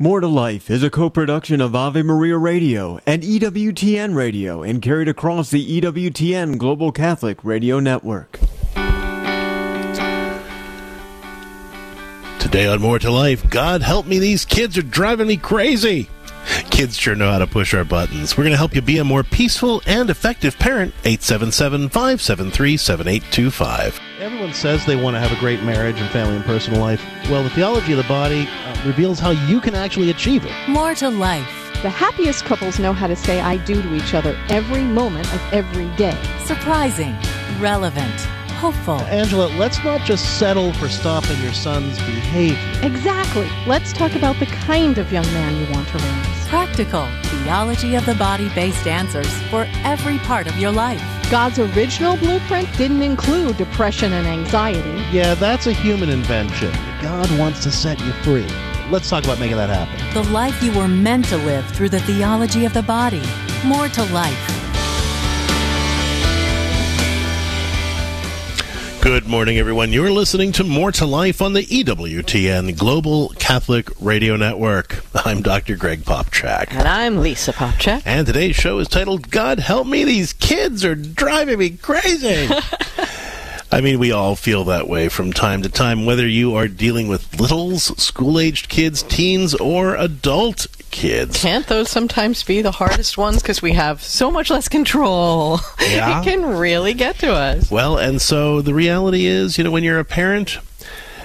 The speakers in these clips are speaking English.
More to Life is a co-production of Ave Maria Radio and EWTN Radio and carried across the EWTN Global Catholic Radio Network. Today on More to Life, God help me, these kids are driving me crazy. Kids sure know how to push our buttons. We're going to help you be a more peaceful and effective parent. 877 573 7825. Everyone says they want to have a great marriage and family and personal life. Well, the theology of the body uh, reveals how you can actually achieve it. More to life. The happiest couples know how to say I do to each other every moment of every day. Surprising. Relevant. Hopeful. Angela, let's not just settle for stopping your son's behavior. Exactly. Let's talk about the kind of young man you want to raise. Practical. Theology of the body based answers for every part of your life. God's original blueprint didn't include depression and anxiety. Yeah, that's a human invention. God wants to set you free. Let's talk about making that happen. The life you were meant to live through the theology of the body. More to life. Good morning, everyone. You're listening to More to Life on the EWTN Global Catholic Radio Network. I'm Dr. Greg Popcak. And I'm Lisa Popcak. And today's show is titled God Help Me, These Kids Are Driving Me Crazy. I mean, we all feel that way from time to time, whether you are dealing with littles, school aged kids, teens, or adult kids. Can't those sometimes be the hardest ones because we have so much less control? Yeah. it can really get to us. Well, and so the reality is, you know, when you're a parent,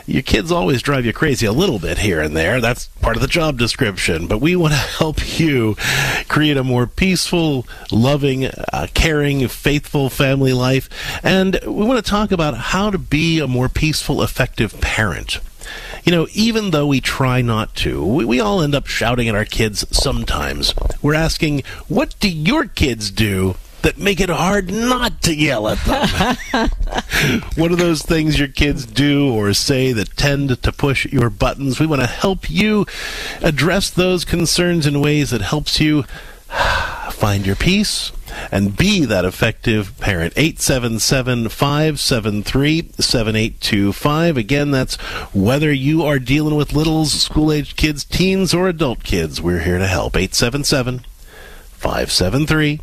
your kids always drive you crazy a little bit here and there. That's part of the job description. But we want to help you create a more peaceful, loving, uh, caring, faithful family life. And we want to talk about how to be a more peaceful, effective parent. You know, even though we try not to, we, we all end up shouting at our kids sometimes. We're asking, what do your kids do that make it hard not to yell at them? what are those things your kids do or say that tend to push your buttons? We want to help you address those concerns in ways that helps you find your peace and be that effective parent. 877 573 7825. Again, that's whether you are dealing with littles, school aged kids, teens, or adult kids. We're here to help. 877 573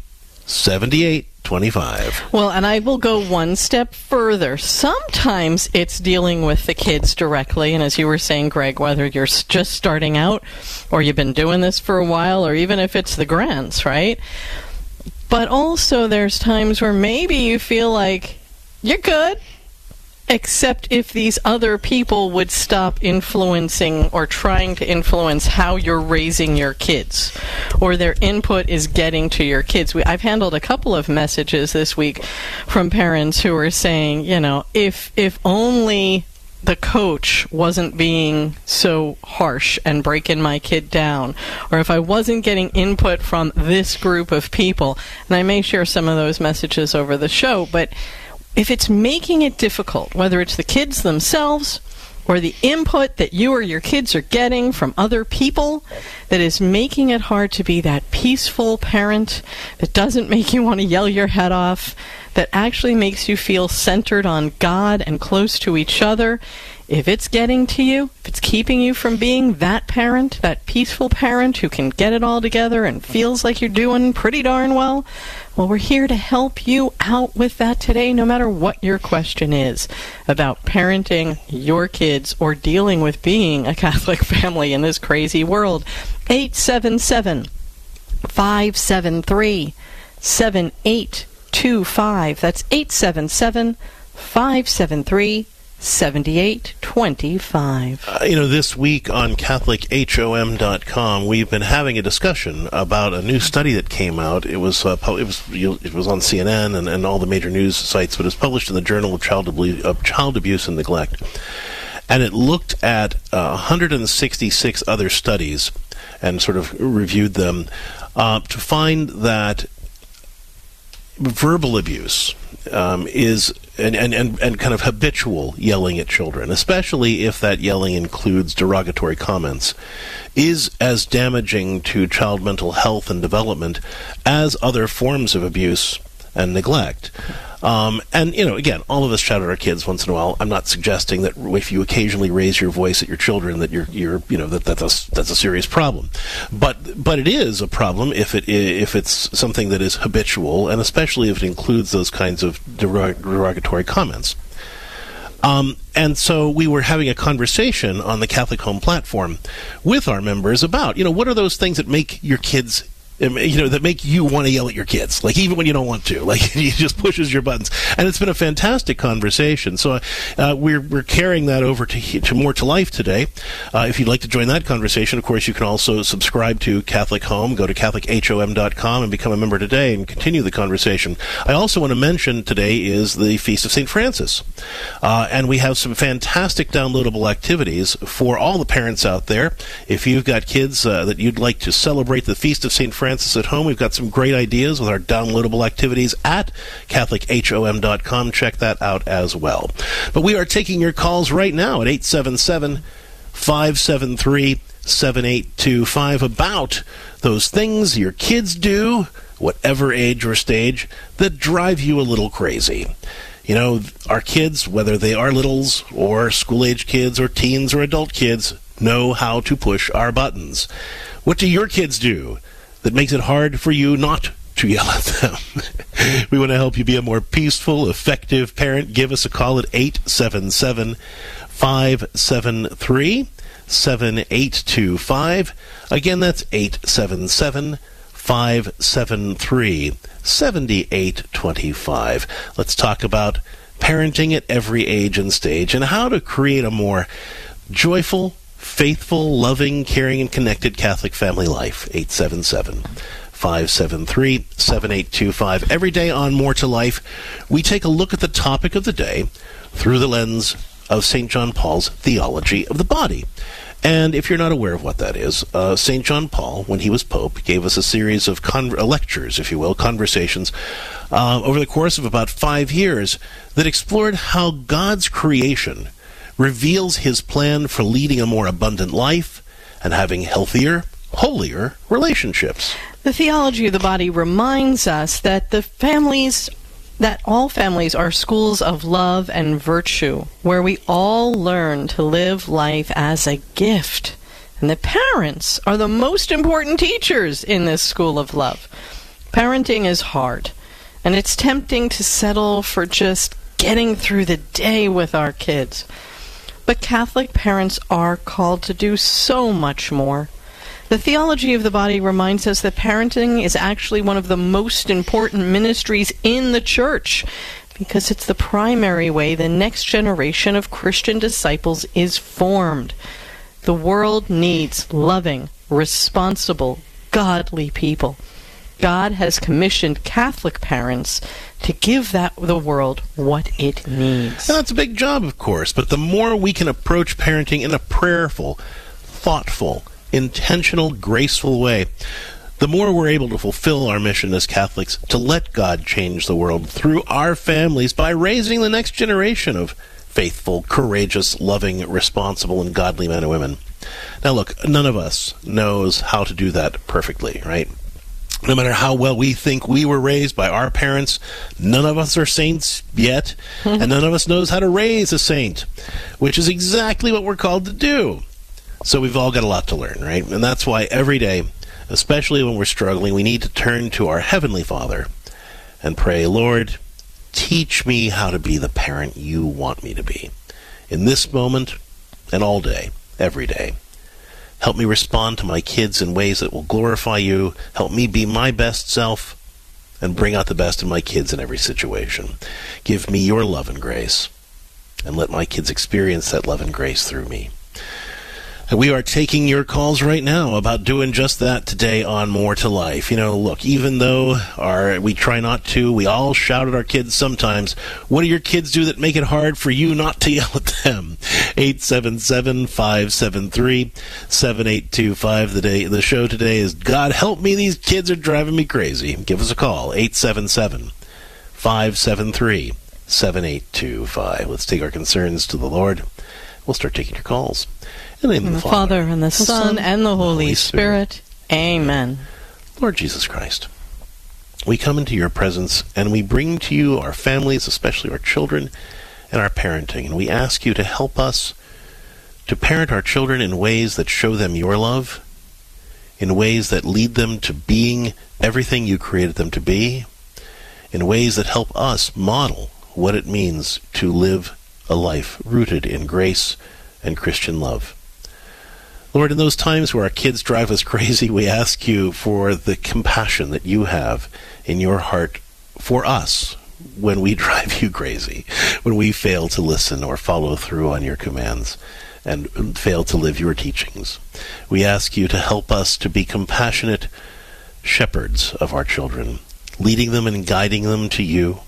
7825. Well, and I will go one step further. Sometimes it's dealing with the kids directly, and as you were saying, Greg, whether you're just starting out or you've been doing this for a while, or even if it's the grants, right? But also, there's times where maybe you feel like you're good, except if these other people would stop influencing or trying to influence how you're raising your kids or their input is getting to your kids. We, I've handled a couple of messages this week from parents who are saying, you know, if if only the coach wasn't being so harsh and breaking my kid down, or if I wasn't getting input from this group of people, and I may share some of those messages over the show, but if it's making it difficult, whether it's the kids themselves or the input that you or your kids are getting from other people that is making it hard to be that peaceful parent that doesn't make you want to yell your head off, that actually makes you feel centered on God and close to each other, if it's getting to you, if it's keeping you from being that parent, that peaceful parent who can get it all together and feels like you're doing pretty darn well, well, we're here to help you out with that today, no matter what your question is about parenting your kids or dealing with being a Catholic family in this crazy world. 877 573 7825. That's 877 573 7825. Uh, you know, this week on CatholicHOM.com, we've been having a discussion about a new study that came out. It was uh, it was you- it was on CNN and, and all the major news sites, but it was published in the Journal of Child Abuse, of Child Abuse and Neglect, and it looked at uh, 166 other studies and sort of reviewed them uh, to find that verbal abuse um, is and, and, and, and kind of habitual yelling at children, especially if that yelling includes derogatory comments, is as damaging to child mental health and development as other forms of abuse and neglect. Um, and you know, again, all of us shout at our kids once in a while. I'm not suggesting that if you occasionally raise your voice at your children that you're, you're you know, that that's a, that's a serious problem. But but it is a problem if it if it's something that is habitual, and especially if it includes those kinds of derogatory comments. Um, and so we were having a conversation on the Catholic Home platform with our members about, you know, what are those things that make your kids you know, that make you want to yell at your kids, like even when you don't want to, like he just pushes your buttons. And it's been a fantastic conversation. So uh, we're we're carrying that over to, to more to life today. Uh, if you'd like to join that conversation, of course, you can also subscribe to Catholic Home. Go to CatholicHOM.com and become a member today and continue the conversation. I also want to mention today is the Feast of St. Francis, uh, and we have some fantastic downloadable activities for all the parents out there. If you've got kids uh, that you'd like to celebrate the Feast of St. Francis Francis at home. We've got some great ideas with our downloadable activities at CatholicHOM.com. Check that out as well. But we are taking your calls right now at 877 573 7825 about those things your kids do, whatever age or stage, that drive you a little crazy. You know, our kids, whether they are littles or school age kids or teens or adult kids, know how to push our buttons. What do your kids do? That makes it hard for you not to yell at them. we want to help you be a more peaceful, effective parent. Give us a call at 877 573 7825. Again, that's 877 573 7825. Let's talk about parenting at every age and stage and how to create a more joyful, faithful, loving, caring, and connected Catholic family life. 877 573 7825. Every day on More to Life, we take a look at the topic of the day through the lens of St. John Paul's theology of the body. And if you're not aware of what that is, uh, St. John Paul, when he was Pope, gave us a series of con- lectures, if you will, conversations, uh, over the course of about five years that explored how God's creation reveals his plan for leading a more abundant life and having healthier, holier relationships. The theology of the body reminds us that the families that all families are schools of love and virtue where we all learn to live life as a gift. And the parents are the most important teachers in this school of love. Parenting is hard, and it's tempting to settle for just getting through the day with our kids. But Catholic parents are called to do so much more. The theology of the body reminds us that parenting is actually one of the most important ministries in the church because it's the primary way the next generation of Christian disciples is formed. The world needs loving, responsible, godly people. God has commissioned Catholic parents to give that the world what it needs. And that's a big job, of course, but the more we can approach parenting in a prayerful, thoughtful, intentional, graceful way, the more we're able to fulfill our mission as Catholics to let God change the world through our families by raising the next generation of faithful, courageous, loving, responsible, and godly men and women. Now, look, none of us knows how to do that perfectly, right? No matter how well we think we were raised by our parents, none of us are saints yet, and none of us knows how to raise a saint, which is exactly what we're called to do. So we've all got a lot to learn, right? And that's why every day, especially when we're struggling, we need to turn to our Heavenly Father and pray, Lord, teach me how to be the parent you want me to be in this moment and all day, every day. Help me respond to my kids in ways that will glorify you. Help me be my best self and bring out the best in my kids in every situation. Give me your love and grace, and let my kids experience that love and grace through me. We are taking your calls right now about doing just that today on More to Life. You know, look, even though our we try not to, we all shout at our kids sometimes. What do your kids do that make it hard for you not to yell at them? 877-573-7825. The day the show today is God help me these kids are driving me crazy. Give us a call 877 573 7825. Let's take our concerns to the Lord. We'll start taking your calls. In the name of the Father, and the Son, and the Holy Spirit. Amen. Lord Jesus Christ, we come into your presence and we bring to you our families, especially our children, and our parenting. And we ask you to help us to parent our children in ways that show them your love, in ways that lead them to being everything you created them to be, in ways that help us model what it means to live a life rooted in grace and Christian love. Lord, in those times where our kids drive us crazy, we ask you for the compassion that you have in your heart for us when we drive you crazy, when we fail to listen or follow through on your commands and fail to live your teachings. We ask you to help us to be compassionate shepherds of our children, leading them and guiding them to you,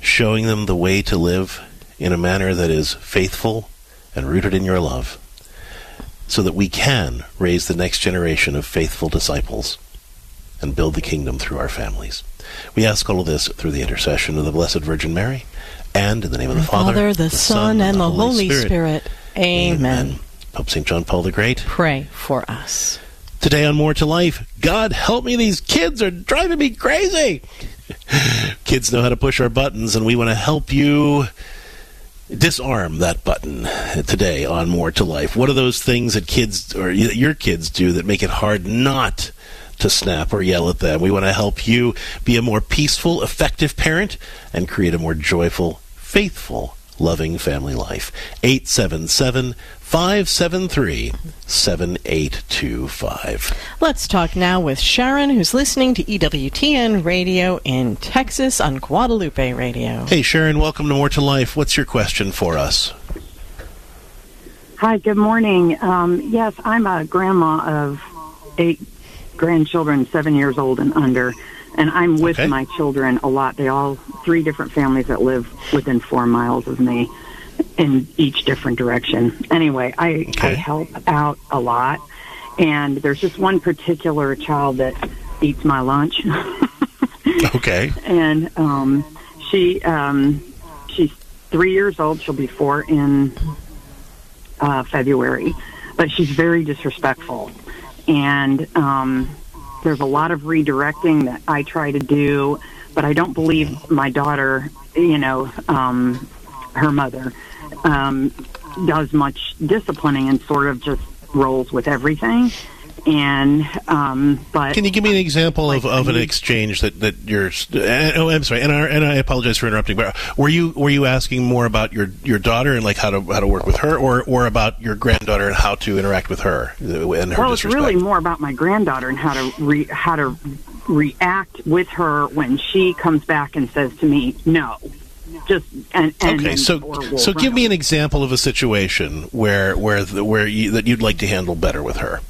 showing them the way to live in a manner that is faithful and rooted in your love, so that we can raise the next generation of faithful disciples and build the kingdom through our families. We ask all of this through the intercession of the Blessed Virgin Mary, and in the name of the Father, Father, the, Son, and the Holy Spirit. Amen. Pope St. John Paul the Great. Pray for us. Today on More to Life, God help me, these kids are driving me crazy. kids know how to push our buttons, and we want to help you disarm that button today on More to Life. What are those things that kids or your kids do that make it hard not to snap or yell at them? We want to help you be a more peaceful, effective parent and create a more joyful, faithful loving family life. 877 573 7825. Let's talk now with Sharon, who's listening to EWTN Radio in Texas on Guadalupe Radio. Hey, Sharon, welcome to More to Life. What's your question for us? Hi, good morning. Um, yes, I'm a grandma of eight grandchildren, seven years old and under and I'm with okay. my children a lot. They all three different families that live within four miles of me in each different direction. Anyway, I, okay. I help out a lot, and there's just one particular child that eats my lunch. okay. And um, she um, she's three years old. She'll be four in uh, February, but she's very disrespectful, and um, there's a lot of redirecting that I try to do, but I don't believe my daughter, you know, um, her mother, um, does much disciplining and sort of just rolls with everything and um, but can you give me an example like, of, of an exchange that that you're? Uh, oh, I'm sorry, and I, and I apologize for interrupting. But were you were you asking more about your your daughter and like how to how to work with her, or or about your granddaughter and how to interact with her and her Well, it's really more about my granddaughter and how to re, how to react with her when she comes back and says to me, "No." Just and, and okay, so so give me an example of a situation where where the, where you, that you'd like to handle better with her.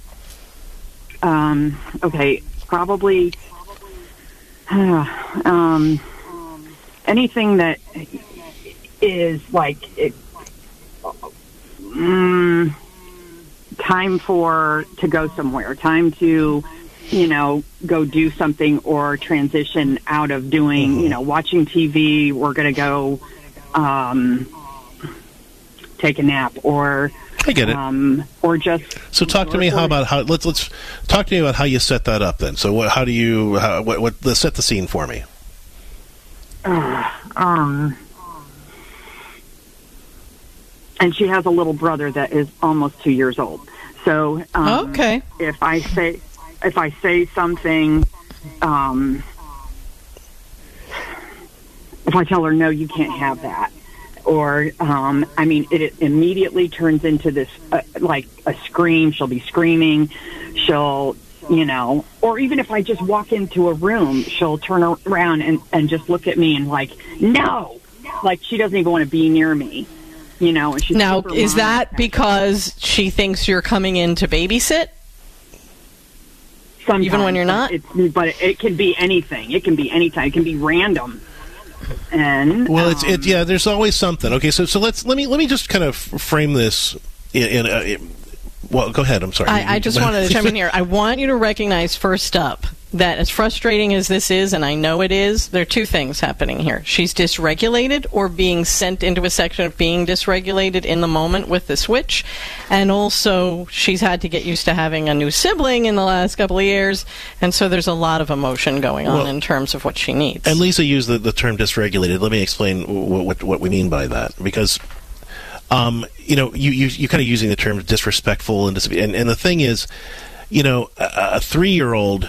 Um, okay, probably uh, um, anything that is like it, um, time for to go somewhere, time to you know go do something or transition out of doing mm-hmm. you know watching TV. We're going to go um, take a nap or I get it. Um, or just so talk to or, me. How about how let's let's talk to me about how you set that up then. So what? How do you? How, what? What? Let's set the scene for me. Uh, um, and she has a little brother that is almost two years old. So um, okay, if I say if I say something, um, if I tell her no, you can't have that or um, I mean, it immediately turns into this uh, like a scream. She'll be screaming. She'll, you know, or even if I just walk into a room, she'll turn around and and just look at me and like, no, like she doesn't even want to be near me. You know, and she's now is that because she thinks you're coming in to babysit? Sometimes, even when you're not. It's, but it can be anything. It can be anytime. It can be random and well, um, it's it. Yeah, there's always something. Okay, so so let's let me let me just kind of frame this in. in, in well, go ahead. I'm sorry. I, I just wanted to chime in here. I want you to recognize first up that as frustrating as this is, and I know it is, there are two things happening here. She's dysregulated or being sent into a section of being dysregulated in the moment with the switch. And also, she's had to get used to having a new sibling in the last couple of years. And so there's a lot of emotion going on Well, in terms of what she needs. And Lisa used the, the term dysregulated. Let me explain what, what, what we mean by that. Because, um, you know, you, you, you're kind of using the term disrespectful. And, dis- and, and the thing is, you know, a, a three year old,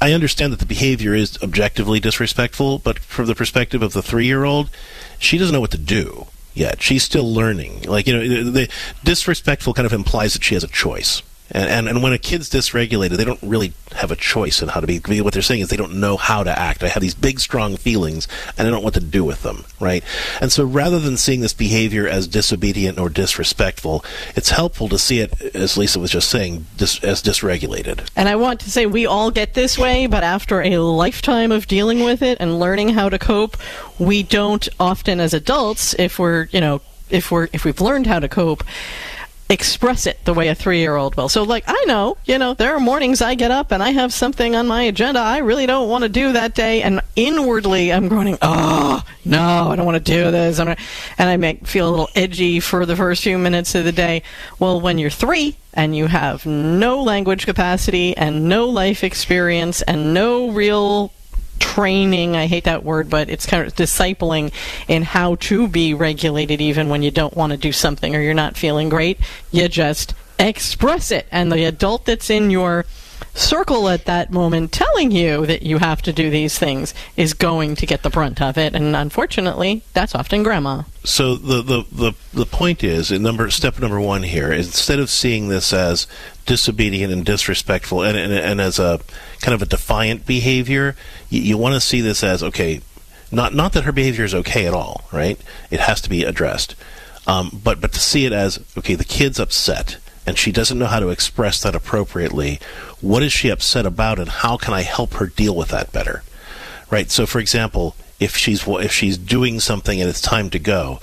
I understand that the behavior is objectively disrespectful, but from the perspective of the three year old, she doesn't know what to do yet. She's still learning. Like, you know, the, the disrespectful kind of implies that she has a choice. And, and and when a kid's dysregulated, they don't really have a choice in how to be. What they're saying is they don't know how to act. I have these big, strong feelings, and I don't know what to do with them, right? And so, rather than seeing this behavior as disobedient or disrespectful, it's helpful to see it, as Lisa was just saying, dis, as dysregulated. And I want to say we all get this way, but after a lifetime of dealing with it and learning how to cope, we don't often as adults, if we're, you know, if we're if we've learned how to cope, express it the way a 3-year-old will. So like I know, you know, there are mornings I get up and I have something on my agenda I really don't want to do that day and inwardly I'm groaning, "Oh, no, I don't want to do this." And I make feel a little edgy for the first few minutes of the day. Well, when you're 3 and you have no language capacity and no life experience and no real training i hate that word but it's kind of discipling in how to be regulated even when you don't want to do something or you're not feeling great. You just express it. And the adult that's in your circle at that moment telling you that you have to do these things is going to get the brunt of it. And unfortunately that's often grandma. So the, the, the, the point is, in number step number one here instead of seeing this as disobedient and disrespectful and, and, and as a kind of a defiant behavior, you, you want to see this as okay, not not that her behavior is okay at all, right? It has to be addressed, um, but but to see it as okay, the kid's upset and she doesn't know how to express that appropriately. What is she upset about, and how can I help her deal with that better? right? So, for example, if she's if she's doing something and it's time to go,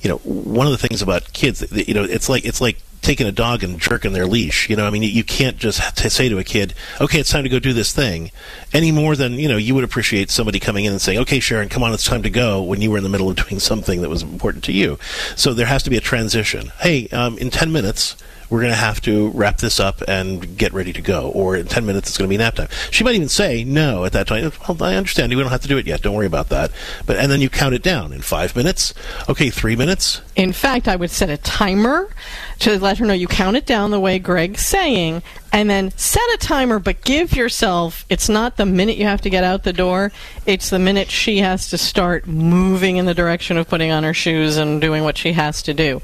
you know, one of the things about kids, you know, it's like it's like taking a dog and jerking their leash. You know, I mean, you can't just say to a kid, "Okay, it's time to go do this thing," any more than you know you would appreciate somebody coming in and saying, "Okay, Sharon, come on, it's time to go," when you were in the middle of doing something that was important to you. So there has to be a transition. Hey, um, in ten minutes we're going to have to wrap this up and get ready to go. Or in 10 minutes, it's going to be nap time. She might even say no at that time. Well, I understand. We don't have to do it yet. Don't worry about that. But And then you count it down in five minutes. Okay, three minutes. In fact, I would set a timer to let her know you count it down the way Greg's saying, and then set a timer, but give yourself, it's not the minute you have to get out the door, it's the minute she has to start moving in the direction of putting on her shoes and doing what she has to do.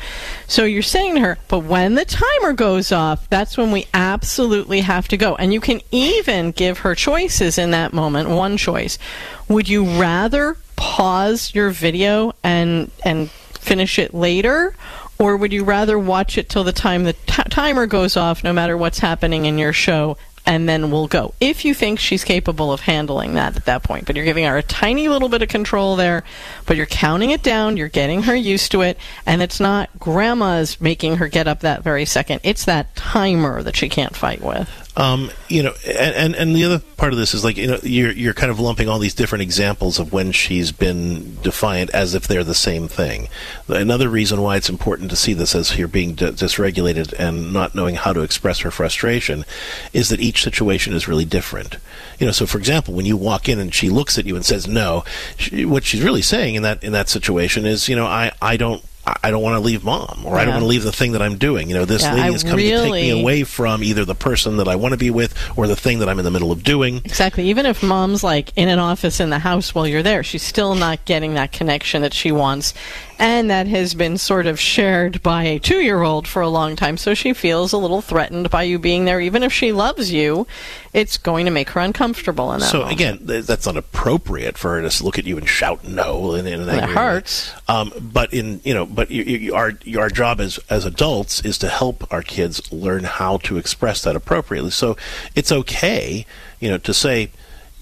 So you're saying to her, but when the timer goes off, that's when we absolutely have to go. And you can even give her choices in that moment. One choice. Would you rather pause your video and, and finish it later? Or would you rather watch it till the time the t- timer goes off, no matter what's happening in your show, and then we'll go? If you think she's capable of handling that at that point. But you're giving her a tiny little bit of control there, but you're counting it down, you're getting her used to it, and it's not grandma's making her get up that very second. It's that timer that she can't fight with. Um, you know, and, and and the other part of this is like you know you're you're kind of lumping all these different examples of when she's been defiant as if they're the same thing. Another reason why it's important to see this as you're being d- dysregulated and not knowing how to express her frustration is that each situation is really different. You know, so for example, when you walk in and she looks at you and says no, she, what she's really saying in that in that situation is, you know, I I don't I don't want to leave mom, or I don't want to leave the thing that I'm doing. You know, this Yeah, lady I is coming to take me away from either the person that I want to be with or the thing that I'm in the middle of doing. Exactly. Even if mom's like in an office in the house while you're there, she's still not getting that connection that she wants. And that has been sort of shared by a two year old for a long time. So she feels a little threatened by you being there. Even if she loves you, it's going to make her uncomfortable in that So moment. again, th- that's not appropriate for her to look at you and shout no in, in an And it hurts. Um, but in you know, but you, you, our our job as as adults is to help our kids learn how to express that appropriately. So it's okay, you know, to say.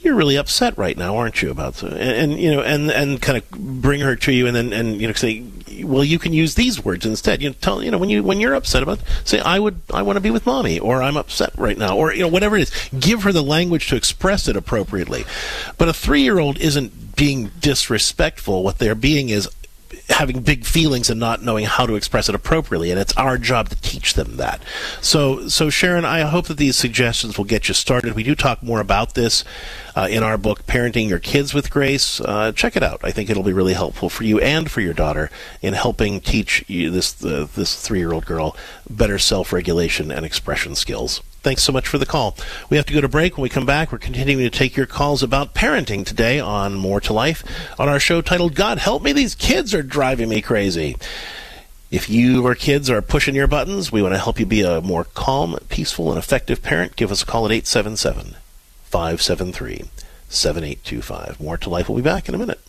You're really upset right now, aren't you? About and, and, you know, and and kind of bring her to you, and then and you know say, well, you can use these words instead. You know, tell you know when you when you're upset about, say, I would I want to be with mommy, or I'm upset right now, or you know whatever it is. Give her the language to express it appropriately. But a three year old isn't being disrespectful. What they're being is having big feelings and not knowing how to express it appropriately and it's our job to teach them that. So so sharon i hope that these suggestions will get you started. We do talk more about this uh, in our book parenting your kids with grace. Uh, check it out. I think it'll be really helpful for you and for your daughter in helping teach you this uh, this three year old girl better self-regulation and expression skills Thanks so much for the call. We have to go to break. When we come back, we're continuing to take your calls about parenting today on More to Life on our show titled God Help Me, These Kids Are Driving Me Crazy. If you or kids are pushing your buttons, we want to help you be a more calm, peaceful, and effective parent. Give us a call at 877 573 7825. More to Life will be back in a minute.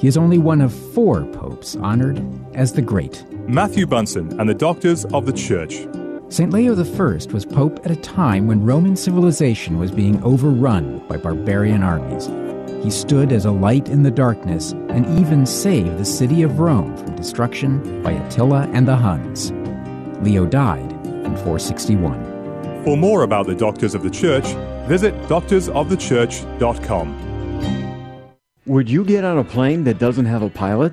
He is only one of four popes honored as the Great. Matthew Bunson and the Doctors of the Church. St. Leo I was pope at a time when Roman civilization was being overrun by barbarian armies. He stood as a light in the darkness and even saved the city of Rome from destruction by Attila and the Huns. Leo died in 461. For more about the Doctors of the Church, visit doctorsofthechurch.com. Would you get on a plane that doesn't have a pilot?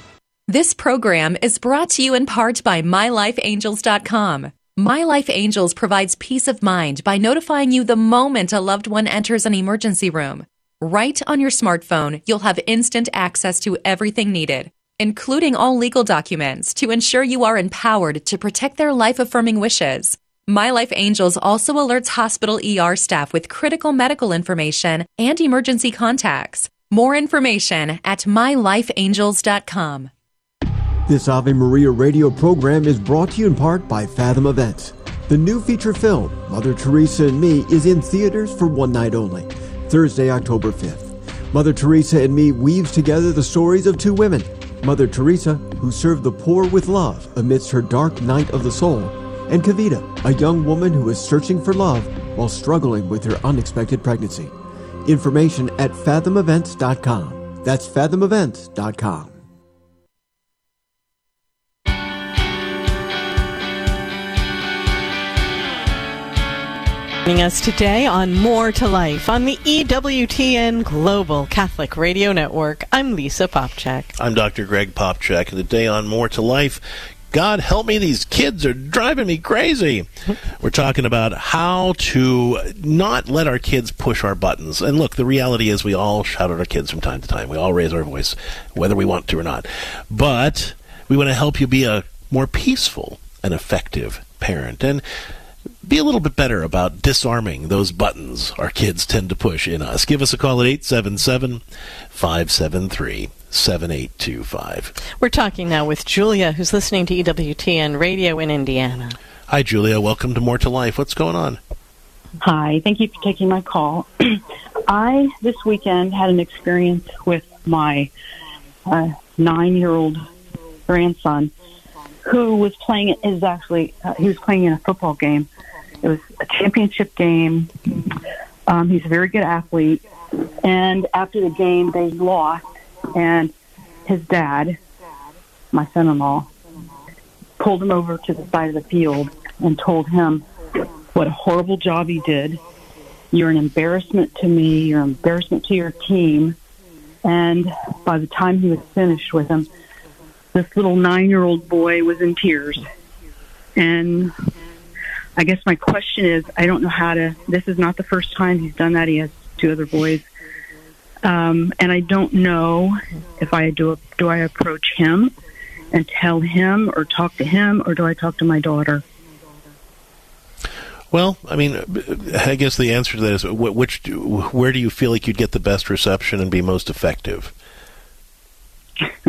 This program is brought to you in part by MyLifeAngels.com. My Life Angels provides peace of mind by notifying you the moment a loved one enters an emergency room. Right on your smartphone, you'll have instant access to everything needed, including all legal documents to ensure you are empowered to protect their life affirming wishes. My Life Angels also alerts hospital ER staff with critical medical information and emergency contacts. More information at mylifeangels.com. This Ave Maria radio program is brought to you in part by Fathom Events. The new feature film, Mother Teresa and Me, is in theaters for one night only, Thursday, October 5th. Mother Teresa and Me weaves together the stories of two women Mother Teresa, who served the poor with love amidst her dark night of the soul, and Kavita, a young woman who is searching for love while struggling with her unexpected pregnancy. Information at fathomevents.com. That's fathomevents.com. Joining us today on More to Life on the EWTN Global Catholic Radio Network. I'm Lisa Popcak. I'm Dr. Greg Popcak, and today on More to Life, God help me, these kids are driving me crazy. We're talking about how to not let our kids push our buttons. And look, the reality is we all shout at our kids from time to time. We all raise our voice, whether we want to or not. But we want to help you be a more peaceful and effective parent. And be a little bit better about disarming those buttons our kids tend to push in us. Give us a call at 877 573 7825. We're talking now with Julia, who's listening to EWTN Radio in Indiana. Hi, Julia. Welcome to More to Life. What's going on? Hi. Thank you for taking my call. I, this weekend, had an experience with my uh, nine year old grandson who was playing is actually uh, he was playing in a football game. It was a championship game. Um, he's a very good athlete, and after the game they lost, and his dad, my son-in-law, pulled him over to the side of the field and told him what a horrible job he did. You're an embarrassment to me. You're an embarrassment to your team. And by the time he was finished with him, this little nine year old boy was in tears. And I guess my question is I don't know how to, this is not the first time he's done that. He has two other boys. Um, and I don't know if I do, do I approach him and tell him or talk to him or do I talk to my daughter? Well, I mean, I guess the answer to that is which, where do you feel like you'd get the best reception and be most effective?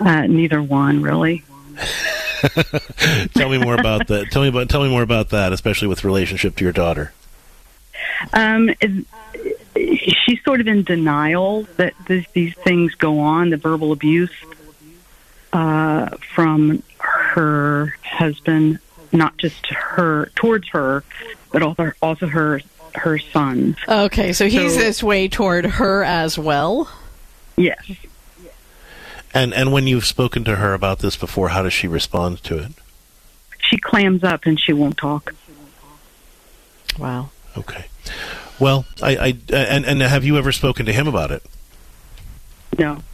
uh, neither one, really. tell me more about that. Tell me about tell me more about that, especially with relationship to your daughter. Um, she's sort of in denial that this, these things go on, the verbal abuse uh, from her husband, not just her towards her, but also also her her sons. Okay, so he's so, this way toward her as well. Yes. And and when you've spoken to her about this before, how does she respond to it? She clams up and she won't talk. Wow. Okay. Well, I, I and and have you ever spoken to him about it? No.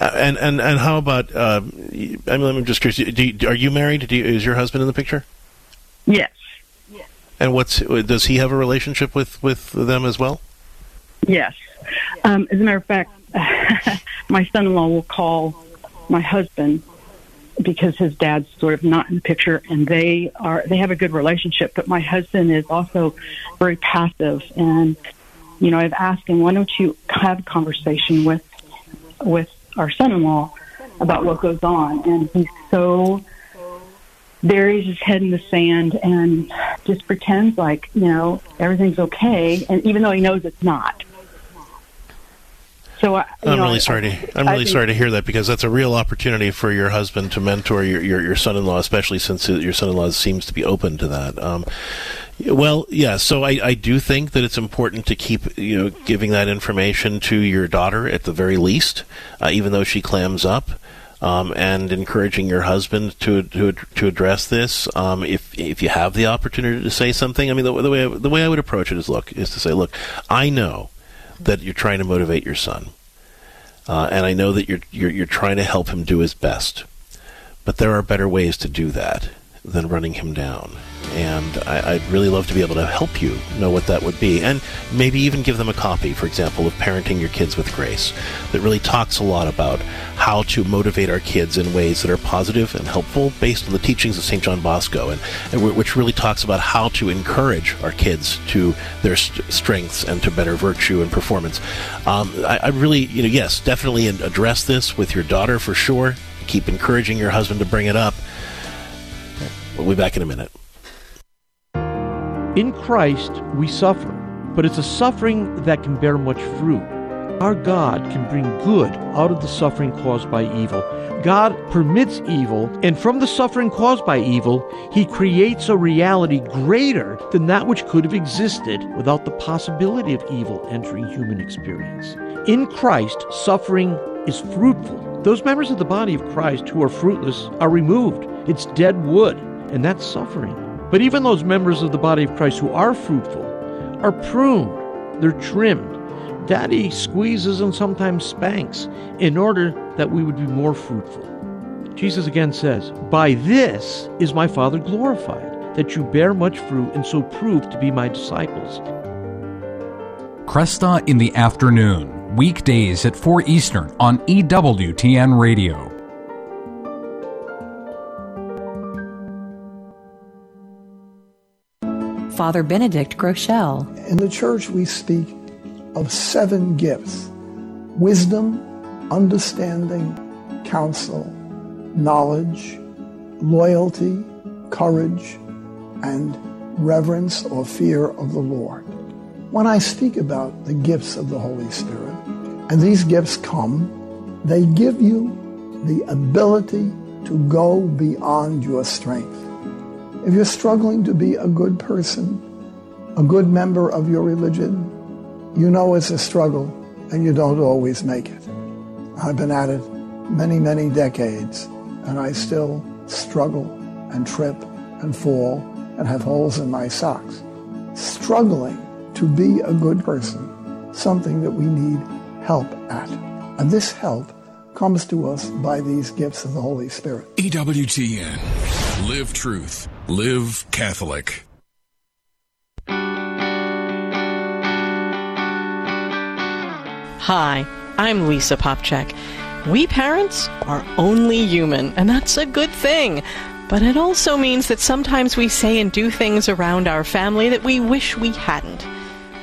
Uh, and and and how about? Uh, I mean, I'm just curious. You, are you married? You, is your husband in the picture? Yes. And what's does he have a relationship with with them as well? Yes. Um, as a matter of fact, my son-in-law will call my husband because his dad's sort of not in the picture and they are they have a good relationship but my husband is also very passive. And you know I've asked him why don't you have a conversation with with our son-in-law about what goes on? And he's so buries his head in the sand and just pretends like you know everything's okay and even though he knows it's not so I, I'm know, really sorry to I'm really sorry to hear that because that's a real opportunity for your husband to mentor your your, your son-in-law, especially since your son-in-law seems to be open to that. Um, well, yeah. So I, I do think that it's important to keep you know giving that information to your daughter at the very least, uh, even though she clams up. Um, and encouraging your husband to to to address this. Um, if if you have the opportunity to say something, I mean, the, the way the way I would approach it is look is to say, look, I know that you're trying to motivate your son, uh, and I know that you're, you're you're trying to help him do his best. But there are better ways to do that than running him down. And I, would really love to be able to help you know what that would be. And maybe even give them a copy, for example, of Parenting Your Kids with Grace, that really talks a lot about how to motivate our kids in ways that are positive and helpful based on the teachings of St. John Bosco, and, and which really talks about how to encourage our kids to their st- strengths and to better virtue and performance. Um, I, I really, you know, yes, definitely address this with your daughter for sure. Keep encouraging your husband to bring it up We'll be back in a minute. In Christ, we suffer, but it's a suffering that can bear much fruit. Our God can bring good out of the suffering caused by evil. God permits evil, and from the suffering caused by evil, He creates a reality greater than that which could have existed without the possibility of evil entering human experience. In Christ, suffering is fruitful. Those members of the body of Christ who are fruitless are removed. It's dead wood and that's suffering. But even those members of the body of Christ who are fruitful are pruned, they're trimmed. Daddy squeezes and sometimes spanks in order that we would be more fruitful. Jesus again says, By this is my Father glorified, that you bear much fruit and so prove to be my disciples. Kresta in the afternoon, weekdays at 4 Eastern on EWTN Radio. Father Benedict Groeschel. In the church, we speak of seven gifts wisdom, understanding, counsel, knowledge, loyalty, courage, and reverence or fear of the Lord. When I speak about the gifts of the Holy Spirit, and these gifts come, they give you the ability to go beyond your strength. If you're struggling to be a good person, a good member of your religion, you know it's a struggle and you don't always make it. I've been at it many, many decades and I still struggle and trip and fall and have holes in my socks. Struggling to be a good person, something that we need help at. And this help comes to us by these gifts of the Holy Spirit. EWTN. Live truth. Live Catholic. Hi, I'm Lisa Popcak. We parents are only human, and that's a good thing. But it also means that sometimes we say and do things around our family that we wish we hadn't.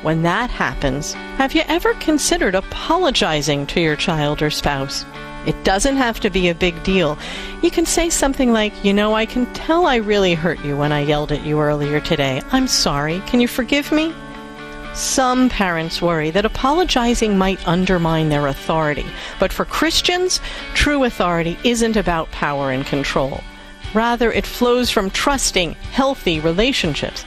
When that happens, have you ever considered apologizing to your child or spouse? It doesn't have to be a big deal. You can say something like, You know, I can tell I really hurt you when I yelled at you earlier today. I'm sorry. Can you forgive me? Some parents worry that apologizing might undermine their authority. But for Christians, true authority isn't about power and control. Rather, it flows from trusting, healthy relationships.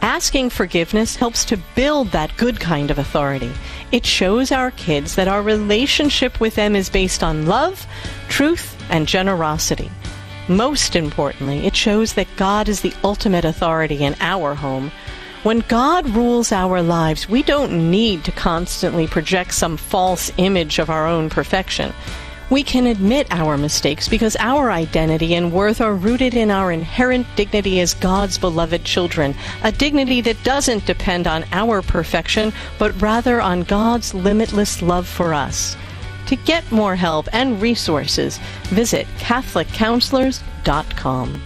Asking forgiveness helps to build that good kind of authority. It shows our kids that our relationship with them is based on love, truth, and generosity. Most importantly, it shows that God is the ultimate authority in our home. When God rules our lives, we don't need to constantly project some false image of our own perfection. We can admit our mistakes because our identity and worth are rooted in our inherent dignity as God's beloved children, a dignity that doesn't depend on our perfection, but rather on God's limitless love for us. To get more help and resources, visit CatholicCounselors.com.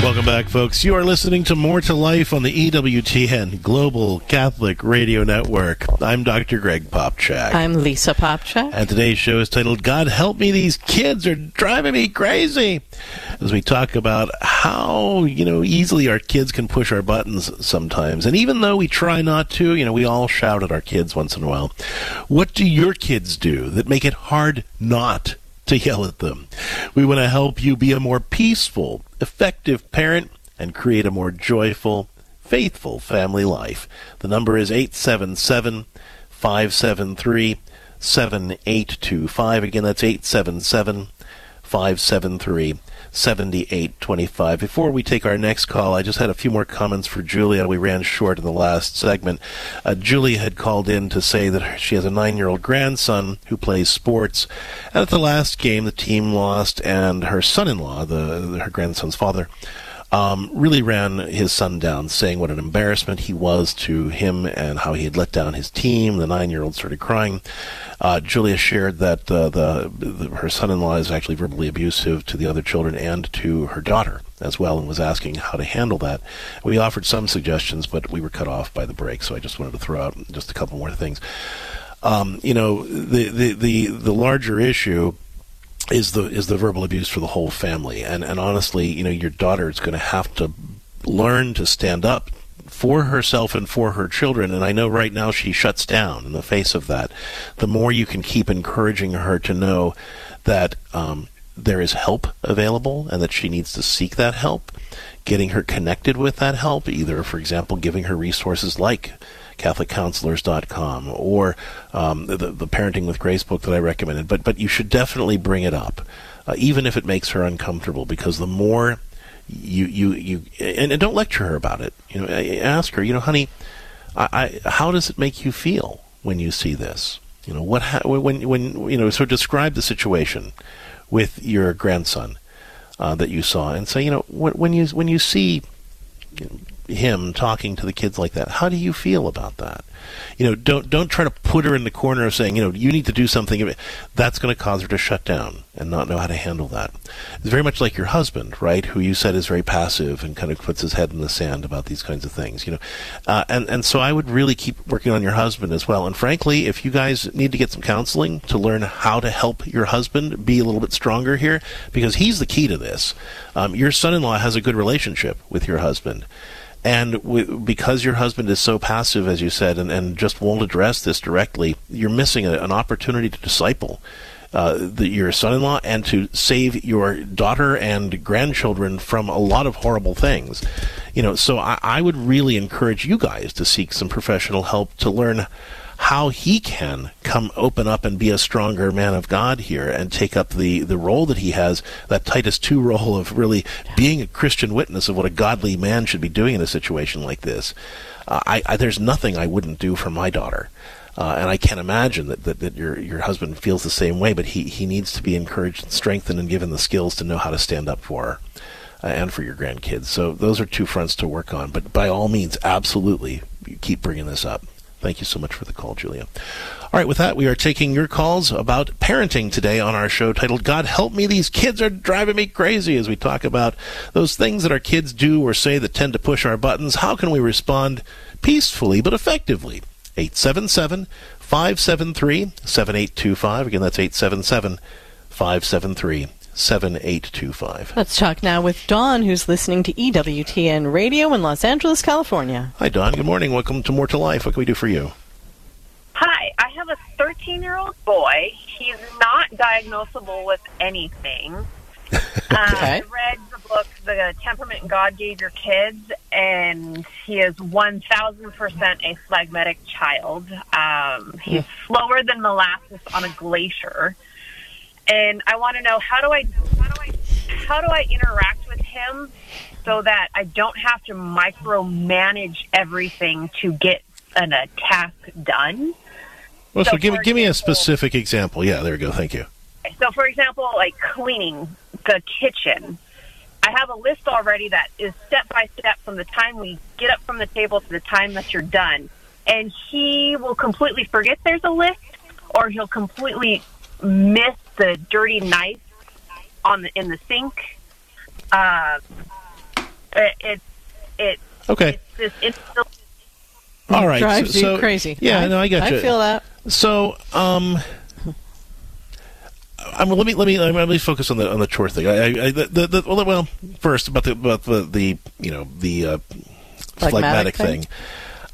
Welcome back, folks. You are listening to More to Life on the EWTN Global Catholic Radio Network. I'm Dr. Greg Popcak. I'm Lisa Popcak. And today's show is titled God Help Me, These Kids Are Driving Me Crazy. As we talk about how, you know, easily our kids can push our buttons sometimes. And even though we try not to, you know, we all shout at our kids once in a while. What do your kids do that make it hard not to yell at them. We want to help you be a more peaceful, effective parent and create a more joyful, faithful family life. The number is 877 573 7825. Again, that's 877 573 7825. Before we take our next call, I just had a few more comments for Julia. We ran short in the last segment. Uh, Julia had called in to say that she has a nine year old grandson who plays sports. And at the last game, the team lost, and her son in law, her grandson's father, um, really ran his son down, saying what an embarrassment he was to him and how he had let down his team. The nine year old started crying. Uh, Julia shared that uh, the, the, her son-in-law is actually verbally abusive to the other children and to her daughter as well, and was asking how to handle that. We offered some suggestions, but we were cut off by the break, so I just wanted to throw out just a couple more things. Um, you know, the, the the the larger issue is the is the verbal abuse for the whole family, and and honestly, you know, your daughter is going to have to learn to stand up for herself and for her children. And I know right now she shuts down in the face of that. The more you can keep encouraging her to know that um, there is help available and that she needs to seek that help, getting her connected with that help, either, for example, giving her resources like CatholicCounselors.com or um, the, the Parenting with Grace book that I recommended. But but you should definitely bring it up, uh, even if it makes her uncomfortable, because the more you you you and, and, don't lecture her about it. You know, ask her. You know, honey, I, I, how does it make you feel when you see this? You know, what ha- when when you know. So describe the situation with your grandson uh, that you saw, and say, you know, when, when you when you see him talking to the kids like that, how do you feel about that? You know, don't don't try to put her in the corner of saying, you know, you need to do something. That's going to cause her to shut down and not know how to handle that. It's very much like your husband, right? Who you said is very passive and kind of puts his head in the sand about these kinds of things, you know. Uh, and and so I would really keep working on your husband as well. And frankly, if you guys need to get some counseling to learn how to help your husband be a little bit stronger here, because he's the key to this. Um, your son-in-law has a good relationship with your husband. And w- because your husband is so passive, as you said, and, and just won't address this directly, you're missing a, an opportunity to disciple uh, the, your son-in-law and to save your daughter and grandchildren from a lot of horrible things. You know, so I, I would really encourage you guys to seek some professional help to learn how he can come open up and be a stronger man of God here and take up the, the role that he has, that Titus 2 role of really being a Christian witness of what a godly man should be doing in a situation like this. Uh, I, I, there's nothing I wouldn't do for my daughter. Uh, and I can't imagine that, that, that, your your husband feels the same way, but he, he needs to be encouraged and strengthened and given the skills to know how to stand up for her uh, and for your grandkids. So those are two fronts to work on. But by all means, absolutely keep bringing this up. Thank you so much for the call, Julia. All right, with that, we are taking your calls about parenting today on our show titled God Help Me, These Kids Are Driving Me Crazy as we talk about those things that our kids do or say that tend to push our buttons. How can we respond peacefully but effectively? 877 573 7825. Again, that's 877 573 7825. Let's talk now with Don, who's listening to EWTN Radio in Los Angeles, California. Hi, Don. Good morning. Welcome to More to Life. What can we do for you? Hi, I have a 13 year old boy. He's not diagnosable with anything. uh, I read the book, The Temperament God Gave Your Kids, and he is 1000% a phlegmatic child. Um, he's slower than molasses on a glacier. And I want to know how do I how do I how do I interact with him so that I don't have to micromanage everything to get an, a task done. Well, so, So, give, give me a specific example. Yeah, there we go. Thank you. So, for example, like cleaning the kitchen, I have a list already that is step by step from the time we get up from the table to the time that you're done. And he will completely forget there's a list, or he'll completely miss the dirty knife on the in the sink. Uh, it, it, it Okay. it's this it's All right. drives so, you so- crazy. Yeah, I- no, I got you. I feel that. So, um, I mean, let me let me let me focus on the on the chore thing. I, I, I the, the, the, well, well, first about the about the, the you know the uh, phlegmatic, Phlegmatic thing. thing?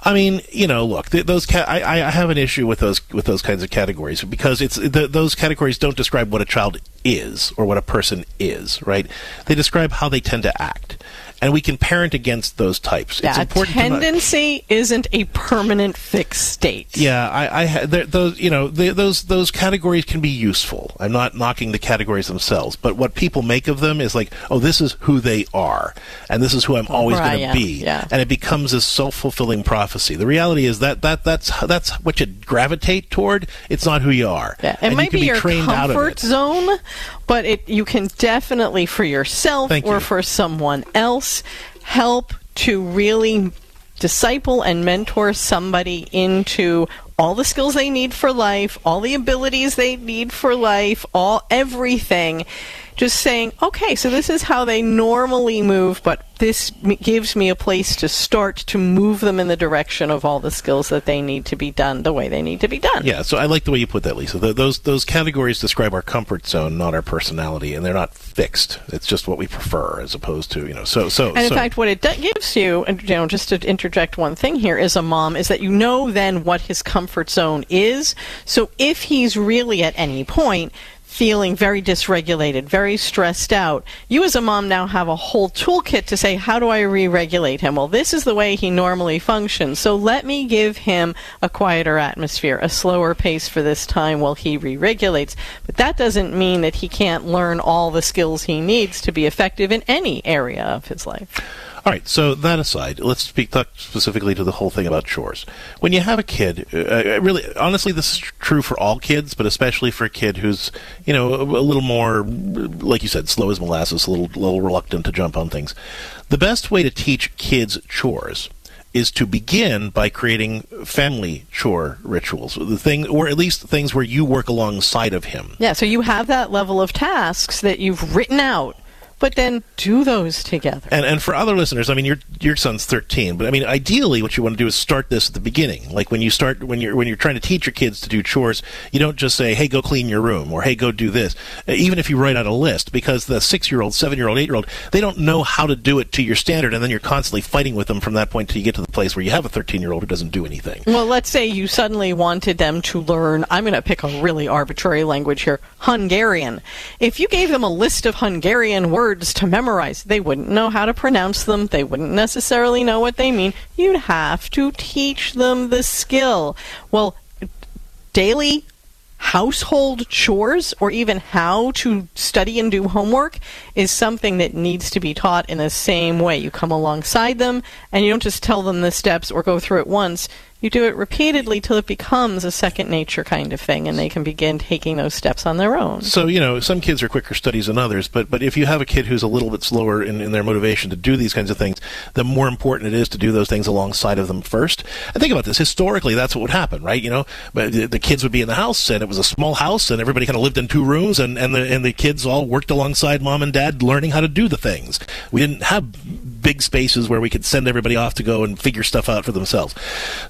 I mean, you know, look, th- those ca- I, I have an issue with those with those kinds of categories because it's th- those categories don't describe what a child is or what a person is, right? They describe how they tend to act, and we can parent against those types. it's Yeah, important to not- tendency isn't a permanent fixed state. yeah, I, I those you know the, those those categories can be useful. I'm not knocking the categories themselves, but what people make of them is like, oh, this is who they are, and this is who I'm always Right, going to yeah, be, yeah. and it becomes this self fulfilling prophecy. The reality is that that that's that's what you gravitate toward. It's not who you are. Yeah, it and might you can be be your trained out of comfort it. zone, but it you can definitely for yourself Thank or you. for someone else help to really disciple and mentor somebody into all the skills they need for life, all the abilities they need for life, all everything. Just saying, okay, so this is how they normally move, but this m- gives me a place to start to move them in the direction of all the skills that they need to be done the way they need to be done. Yeah, so I like the way you put that, Lisa. Th those those categories describe our comfort zone, not our personality, and they're not fixed. It's just what we prefer, as opposed to you know. So so And in so, fact, what it do- gives you, and you know, just to interject one thing here, is a mom, is that you know then what his comfort zone is. So if he's really at any point feeling very dysregulated, very stressed out, you as a mom now have a whole toolkit to say, how do I re-regulate him? Well, this is the way he normally functions. So let me give him a quieter atmosphere, a slower pace for this time while he re-regulates. But that doesn't mean that he can't learn all the skills he needs to be effective in any area of his life. All right. So that aside, let's speak talk specifically to the whole thing about chores. When you have a kid, uh, uh, really, honestly, this is true for all kids, but especially for a kid who's, you know, a, a little more, like you said, slow as molasses, a little, little reluctant to jump on things. The best way to teach kids chores is to begin by creating family chore rituals, the thing, or at least things where you work alongside of him. Yeah, so you have that level of tasks that you've written out, but then do those together. And and for other listeners, I mean, your your son's thirteen, but I mean, ideally, what you want to do is start this at the beginning. Like when you start when you're when you're trying to teach your kids to do chores, you don't just say, "Hey, go clean your room," or "Hey, go do this." Uh, Even if you write out a list, because the six year old, seven year old, eight year old, they don't know how to do it to your standard, and then you're constantly fighting with them from that point till you get to the place where you have a thirteen year old who doesn't do anything. Well, let's say you suddenly wanted them to learn, I'm going to pick a really arbitrary language here, Hungarian. If you gave them a list of Hungarian words to memorize, they wouldn't know how to pronounce them, they wouldn't necessarily know what they mean. You'd have to teach them the skill. Well, daily household chores or even how to study and do homework is something that needs to be taught in the same way. You come alongside them and you don't just tell them the steps or go through it once. You do it repeatedly till it becomes a second nature kind of thing, and they can begin taking those steps on their own. So you know, some kids are quicker studies than others, but but if you have a kid who's a little bit slower in, in their motivation to do these kinds of things, the more important it is to do those things alongside of them first. And think about this: historically, that's what would happen, right? You know, but the, the kids would be in the house, and it was a small house, and everybody kind of lived in two rooms, and and the and the kids all worked alongside mom and dad, learning how to do the things. We didn't have big spaces where we could send everybody off to go and figure stuff out for themselves.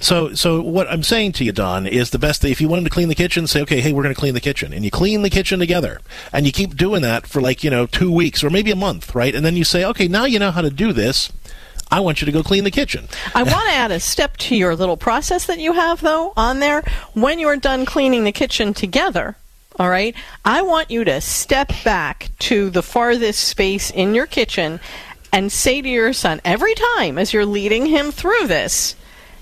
So, so what I'm saying to you, Don, is the best. If you wanted to clean the kitchen, say, okay, hey, we're going to clean the kitchen, and you clean the kitchen together, and you keep doing that for like you know two weeks or maybe a month, right? And then you say, okay, now you know how to do this. I want you to go clean the kitchen. I want to add a step to your little process that you have, though, on there. When you're done cleaning the kitchen together, all right, I want you to step back to the farthest space in your kitchen and say to your son every time as you're leading him through this,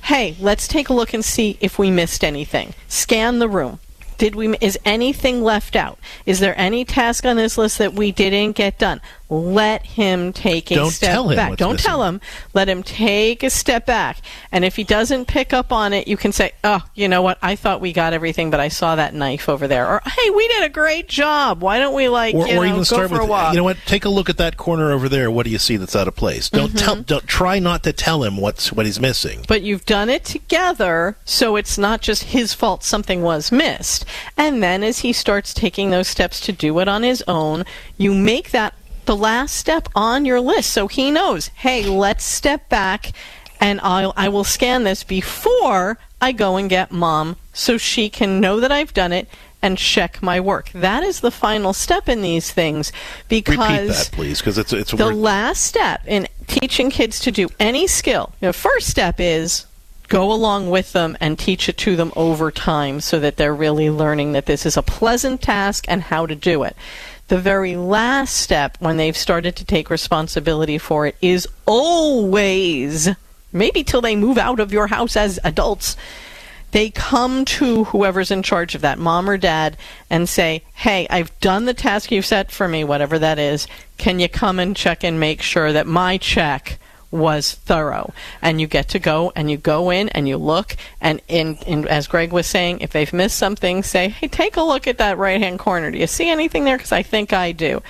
hey, let's take a look and see if we missed anything. Scan the room. Did we is anything left out? Is there any task on this list that we didn't get done? Let him take a Don't step tell him back. Don't missing. tell him. Let him take a step back. And if he doesn't pick up on it, you can say, "Oh, you know what? I thought we got everything, but I saw that knife over there." Or, "Hey, we did a great job. Why don't we like or, you or know, even go start for with a walk?" you know what take a look at that corner over there what do you see that's out of place don't tell Mm-hmm. don't try not to tell him what's what he's missing But you've done it together, so it's not just his fault something was missed. And then as he starts taking those steps to do it on his own, you make that the last step on your list so he knows, hey, let's step back and I'll, I will scan this before I go and get mom so she can know that I've done it and check my work. That is the final step in these things because repeat that please because it's it's the word last step in teaching kids to do any skill, the first step is go along with them and teach it to them over time so that they're really learning that this is a pleasant task and how to do it. The very last step, when they've started to take responsibility for it, is always, maybe till they move out of your house as adults, they come to whoever's in charge of that, mom or dad, and say, Hey, I've done the task you've set for me, whatever that is. Can you come and check and make sure that my check was thorough? And you get to go and you go in and you look. And in, in as Greg was saying, if they've missed something, say, Hey, take a look at that right hand corner. Do you see anything there? Because I think I do.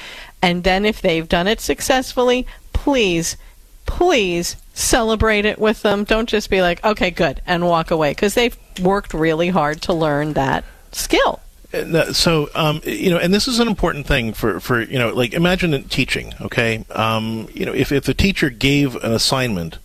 And then if they've done it successfully, please please celebrate it with them. Don't just be like, okay, good, and walk away because they've worked really hard to learn that skill. That- so um, you know, and this is an important thing for for you know, like imagine teaching. Okay, um, you know, if if the teacher gave an assignment.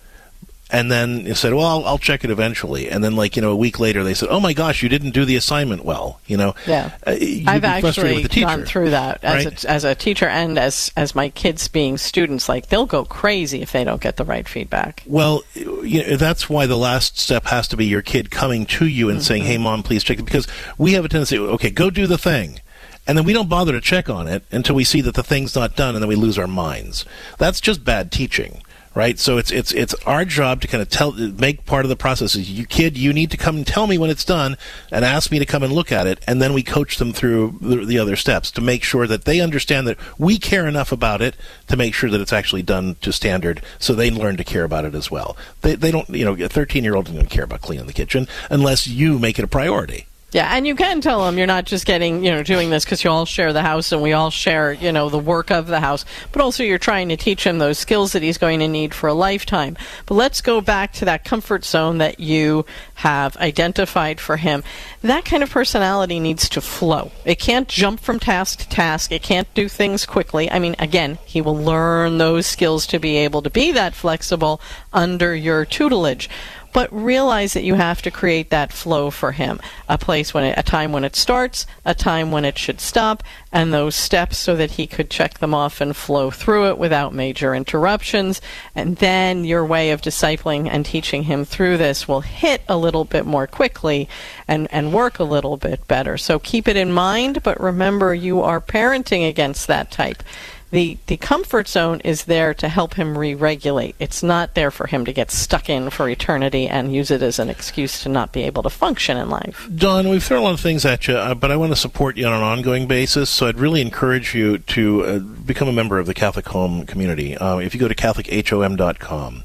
And then said, "Well, I'll, I'll check it eventually." And then, like you know, a week later, they said, "Oh my gosh, you didn't do the assignment well." You know, Yeah. Uh, I've actually with the teacher, gone through that as right? a, as a teacher and as as my kids being students. Like they'll go crazy if they don't get the right feedback. Well, you know, that's why the last step has to be your kid coming to you and saying, Mm-hmm. "Hey, mom, please check it," because we have a tendency, okay, go do the thing, and then we don't bother to check on it until we see that the thing's not done, and then we lose our minds. That's just bad teaching. Right, so it's it's it's our job to kind of tell, make part of the process. Is you kid, you need to come and tell me when it's done, and ask me to come and look at it, and then we coach them through the, the other steps to make sure that they understand that we care enough about it to make sure that it's actually done to standard, so they learn to care about it as well. They they don't, you know, a thirteen year old doesn't care about cleaning the kitchen unless you make it a priority. Yeah, and you can tell them you're not just getting, you know, doing this because you all share the house and we all share, you know, the work of the house, but also you're trying to teach him those skills that he's going to need for a lifetime. But let's go back to that comfort zone that you have identified for him. That kind of personality needs to flow. It can't jump from task to task. It can't do things quickly. I mean, again, he will learn those skills to be able to be that flexible under your tutelage but realize that you have to create that flow for him. A place when it, a time when it starts a time when it should stop and those steps so that he could check them off and flow through it without major interruptions. And then your way of discipling and teaching him through this will hit a little bit more quickly and, and work a little bit better. So keep it in mind but remember you are parenting against that type the the comfort zone is there to help him re-regulate. It's not there for him to get stuck in for eternity and use it as an excuse to not be able to function in life. Don, we've thrown a lot of things at you, uh, but I want to support you on an ongoing basis. So I'd really encourage you to uh, become a member of the Catholic Home community. Uh, if you go to CatholicHOM.com,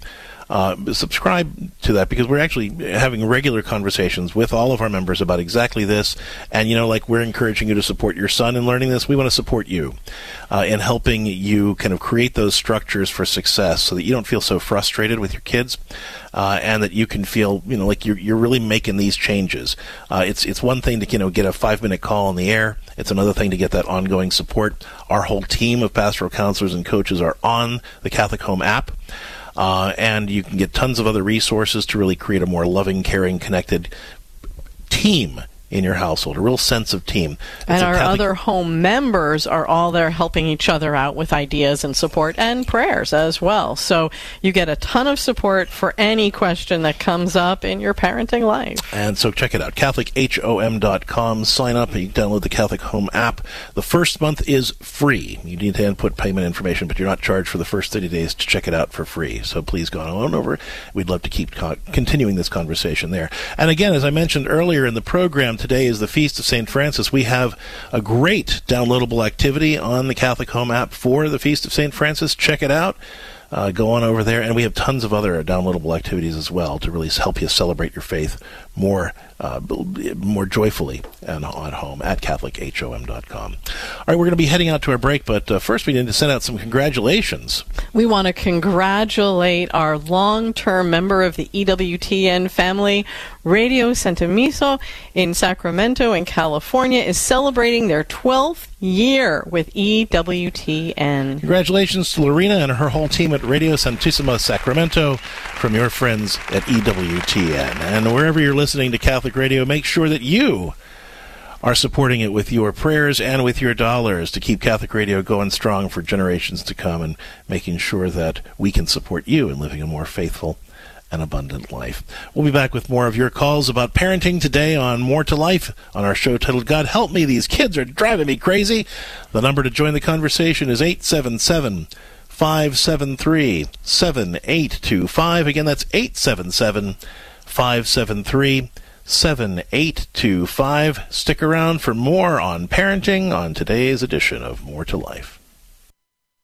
uh, subscribe to that because we're actually having regular conversations with all of our members about exactly this. And, you know, like we're encouraging you to support your son in learning this, we want to support you uh, in helping you kind of create those structures for success so that you don't feel so frustrated with your kids. Uh, and that you can feel, you know, like you're you're really making these changes. Uh, it's it's one thing to you know get a five minute call on the air. It's another thing to get that ongoing support. Our whole team of pastoral counselors and coaches are on the Catholic Home app. Uh, and you can get tons of other resources to really create a more loving, caring, connected team in your household, a real sense of team. It's and our Catholic- other home members are all there helping each other out with ideas and support and prayers as well. So you get a ton of support for any question that comes up in your parenting life. And so check it out, CatholicHOM.com. Sign up. You can download the Catholic Home app. The first month is free. You need to input payment information, but you're not charged for the first 30 days to check it out for free. So please go on over. We'd love to keep co- continuing this conversation there. And again, as I mentioned earlier in the program, today is the Feast of St. Francis. We have a great downloadable activity on the Catholic Home app for the Feast of St. Francis. Check it out. Uh, go on over there, and we have tons of other downloadable activities as well to really help you celebrate your faith more uh, more joyfully and at home at CatholicHOM.com. All right, we're going to be heading out to our break, but uh, first we need to send out some congratulations. We want to congratulate our long term member of the EWTN family. Radio Santamiso in Sacramento, in California, is celebrating their 12th year with EWTN. Congratulations to Lorena and her whole team at Radio Santissima Sacramento from your friends at EWTN. And wherever you're listening to Catholic Radio, make sure that you are supporting it with your prayers and with your dollars to keep Catholic Radio going strong for generations to come and making sure that we can support you in living a more faithful and abundant life. We'll be back with more of your calls about parenting today on More to Life on our show titled God Help Me, These Kids Are Driving Me Crazy. The number to join the conversation is 877 573 7825. Again, that's 877 573 7825. Stick around for more on parenting on today's edition of More to Life.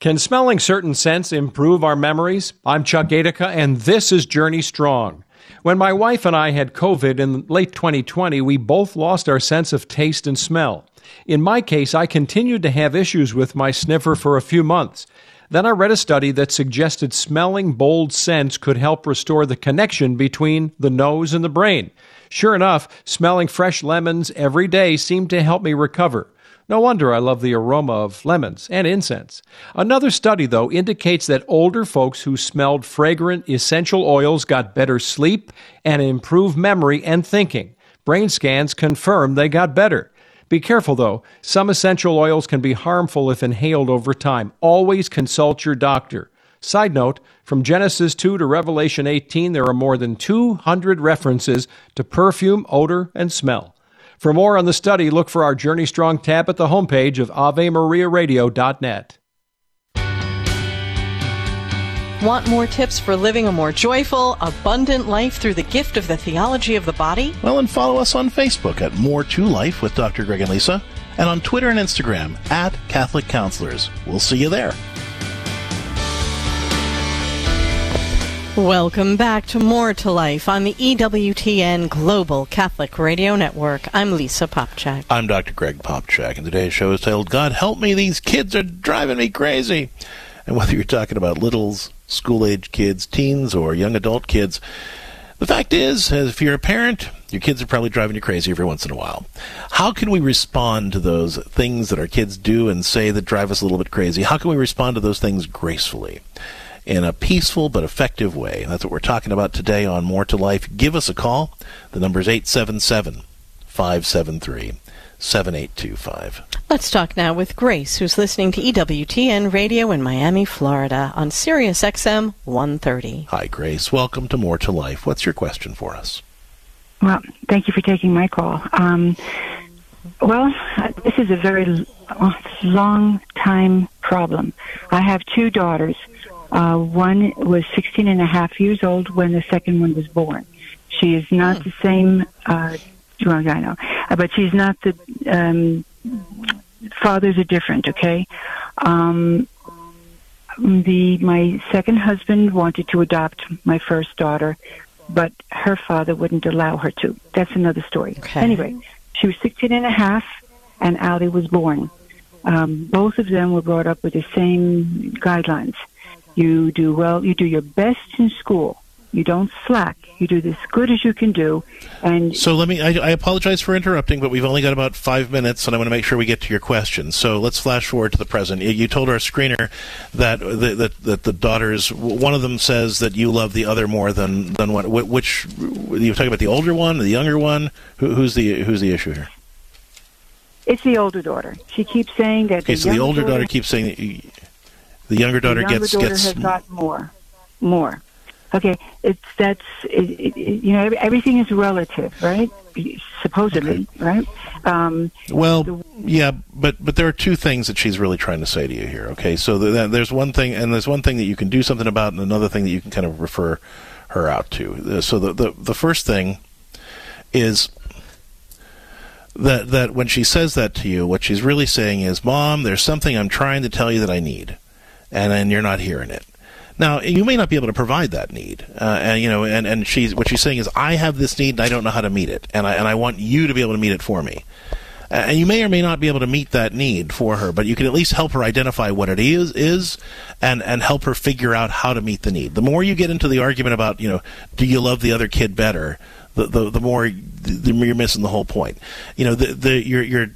Can smelling certain scents improve our memories? I'm Chuck Gatica, and this is Journey Strong. When my wife and I had COVID in late 2020, we both lost our sense of taste and smell. In my case, I continued to have issues with my sniffer for a few months. Then I read a study that suggested smelling bold scents could help restore the connection between the nose and the brain. Sure enough, smelling fresh lemons every day seemed to help me recover. No wonder I love the aroma of lemons and incense. Another study, though, indicates that older folks who smelled fragrant essential oils got better sleep and improved memory and thinking. Brain scans confirm they got better. Be careful, though. Some essential oils can be harmful if inhaled over time. Always consult your doctor. Side note from Genesis 2 to Revelation 18, there are more than 200 references to perfume, odor, and smell. For more on the study, look for our Journey Strong tab at the homepage of AveMariaRadio.net. Want more tips for living a more joyful, abundant life through the gift of the theology of the body? Well, and follow us on Facebook at More to Life with Dr. Greg and Lisa, and on Twitter and Instagram at Catholic Counselors. We'll see you there. Welcome back to More to Life on the EWTN Global Catholic Radio Network. I'm Lisa Popcak. I'm Dr. Greg Popcak, and today's show is titled God Help Me, These Kids Are Driving Me Crazy. And whether you're talking about littles, school age kids, teens, or young adult kids. The fact is, if you're a parent, your kids are probably driving you crazy every once in a while. How can we respond to those things that our kids do and say that drive us a little bit crazy? How can we respond to those things gracefully? In a peaceful but effective way. That's what we're talking about today on More to Life. Give us a call. The number is 877 573 7825. Let's talk now with Grace, who's listening to EWTN Radio in Miami, Florida on Sirius XM 130. Hi, Grace. Welcome to More to Life. What's your question for us? Well, thank you for taking my call. Um, well, this is a very long time problem. I have two daughters. Uh, one was 16 and a half years old when the second one was born. She is not the same uh, well, I know, uh, but she's not the um, fathers are different. Okay, um, the my second husband wanted to adopt my first daughter, but her father wouldn't allow her to. That's another story. Okay. Anyway, she was 16 and a half, and Ali was born. Um, both of them were brought up with the same guidelines. You do well. You do your best in school you don't slack. You do as good as you can do. And so let me. I, I, apologize for interrupting, but we've only got about five minutes, and I want to make sure we get to your question. So let's flash forward to the present. You told our screener that uh, the, that, that the daughters, one of them says that you love the other more than than what. Which you talking about the older one, the younger one? Who, who's the who's the issue here? It's the older daughter. She keeps saying that. Okay, the so the older daughter, daughter keeps saying the younger daughter the younger gets daughter gets has got more, more. Okay, it's that's it, it, you know everything is relative, right? Supposedly, okay. right? Um, well, the, yeah, but but there are two things that she's really trying to say to you here. Okay, so the, there's one thing, and there's one thing that you can do something about, and another thing that you can kind of refer her out to. So the the, the first thing is that that when she says that to you, what she's really saying is, "Mom, there's something I'm trying to tell you that I need, and and you're not hearing it." Now, you may not be able to provide that need, uh, and you know, and, and she's what she's saying is, I have this need and I don't know how to meet it, and I and I want you to be able to meet it for me. And you may or may not be able to meet that need for her, but you can at least help her identify what it is, is, and and help her figure out how to meet the need. The more you get into the argument about, you know, do you love the other kid better, the the, the more the, you're missing the whole point. You know, the the you're you're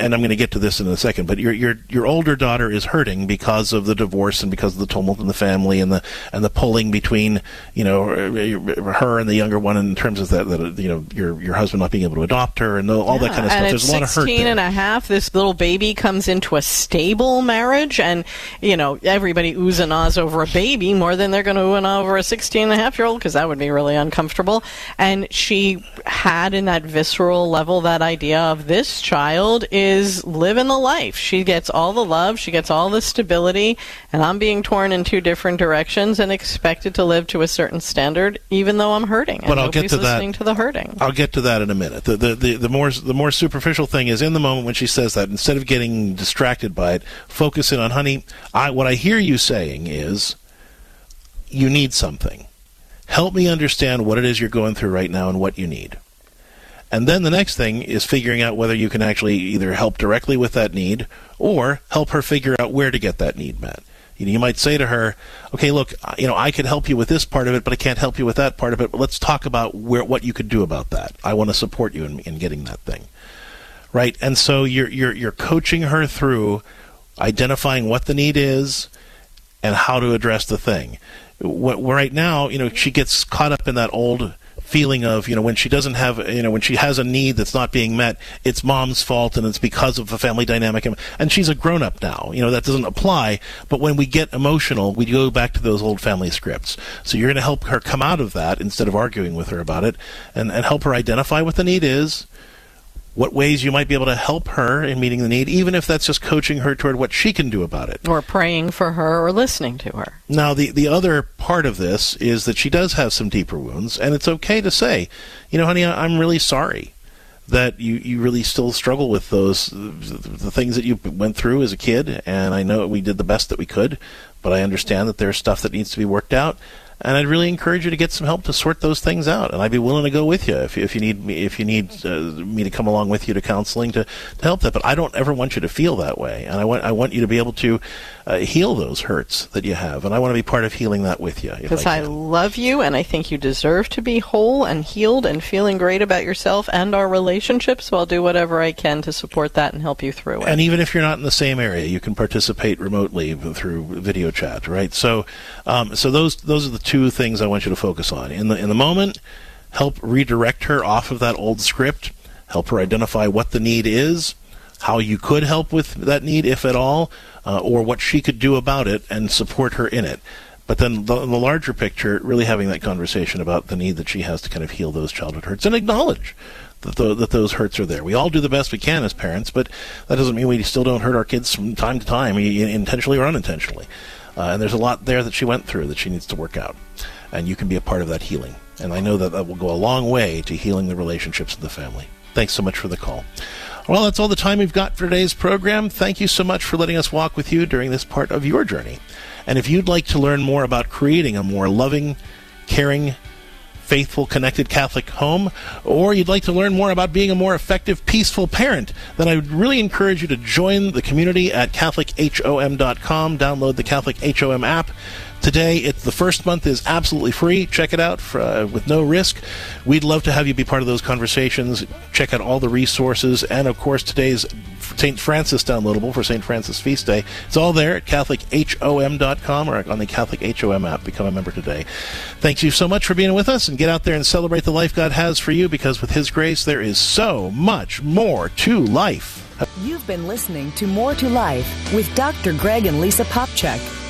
and I'm going to get to this in a second, but your your your older daughter is hurting because of the divorce and because of the tumult in the family and the and the pulling between you know her and the younger one in terms of that that you know your your husband not being able to adopt her and all yeah, that kind of stuff. There's a lot of hurt. 16 and a half, this little baby comes into a stable marriage, and you know everybody oohs and ahs over a baby more than they're going to ooh and ah over a 16 and a half year old because that would be really uncomfortable. And she had in that visceral level that idea of this child is is living the life. She gets all the love, she gets all the stability, and I'm being torn in two different directions and expected to live to a certain standard, even though I'm hurting. But I'll get to listening that. to the hurting. I'll get to that in a minute. The, the the the more the more superficial thing is in the moment when she says that, instead of getting distracted by it, focus in on, honey. I what I hear you saying is, you need something. Help me understand what it is you're going through right now and what you need. And then the next thing is figuring out whether you can actually either help directly with that need or help her figure out where to get that need met. You, know, you might say to her, "Okay, look, you know, I can help you with this part of it, but I can't help you with that part of it. But let's talk about where what you could do about that. I want to support you in, in getting that thing." Right? And so you're you're you're coaching her through identifying what the need is and how to address the thing. What, right now, you know, she gets caught up in that old feeling of you know when she doesn't have you know when she has a need that's not being met it's mom's fault and it's because of a family dynamic. And she's a grown up now. You know that doesn't apply. But when we get emotional we go back to those old family scripts. So you're going to help her come out of that instead of arguing with her about it and, and help her identify what the need is what ways you might be able to help her in meeting the need, even if that's just coaching her toward what she can do about it. Or praying for her or listening to her. Now, the, the other part of this is that she does have some deeper wounds, and it's okay to say, you know, honey, I'm really sorry that you, you really still struggle with those the things that you went through as a kid and I know we did the best that we could but I understand that there's stuff that needs to be worked out and I'd really encourage you to get some help to sort those things out. And I'd be willing to go with you if, if you need me if you need uh, me to come along with you to counseling to, to help that. But I don't ever want you to feel that way, and I want I want you to be able to uh, heal those hurts that you have, and I want to be part of healing that with you. Because I, I love you, and I think you deserve to be whole and healed and feeling great about yourself and our relationship. So I'll do whatever I can to support that and help you through it. And even if you're not in the same area, you can participate remotely through video chat, right? So, um, so those those are the two things I want you to focus on in the in the moment. Help redirect her off of that old script. Help her identify what the need is, how you could help with that need, if at all, uh, or what she could do about it, and support her in it. But then the, the larger picture, really having that conversation about the need that she has to kind of heal those childhood hurts and acknowledge that, the, that those hurts are there. We all do the best we can as parents, but that doesn't mean we still don't hurt our kids from time to time, intentionally or unintentionally. Uh, and there's a lot there that she went through that she needs to work out. And you can be a part of that healing. And I know that that will go a long way to healing the relationships of the family. Thanks so much for the call. Well, that's all the time we've got for today's program. Thank you so much for letting us walk with you during this part of your journey. And if you'd like to learn more about creating a more loving, caring, faithful, connected Catholic home, or you'd like to learn more about being a more effective, peaceful parent, then I would really encourage you to join the community at CatholicHOM.com. Download the Catholic HOM app. Today, the first month is absolutely free. Check it out for, uh, with no risk. We'd love to have you be part of those conversations. Check out all the resources, and of course, today's St. Francis downloadable for St. Francis Feast Day. It's all there at CatholicHOM.com or on the Catholic HOM app. Become a member today. Thank you so much for being with us, and get out there and celebrate the life God has for you, because with His grace, there is so much more to life. You've been listening to More to Life with Dr. Greg and Lisa Popcak.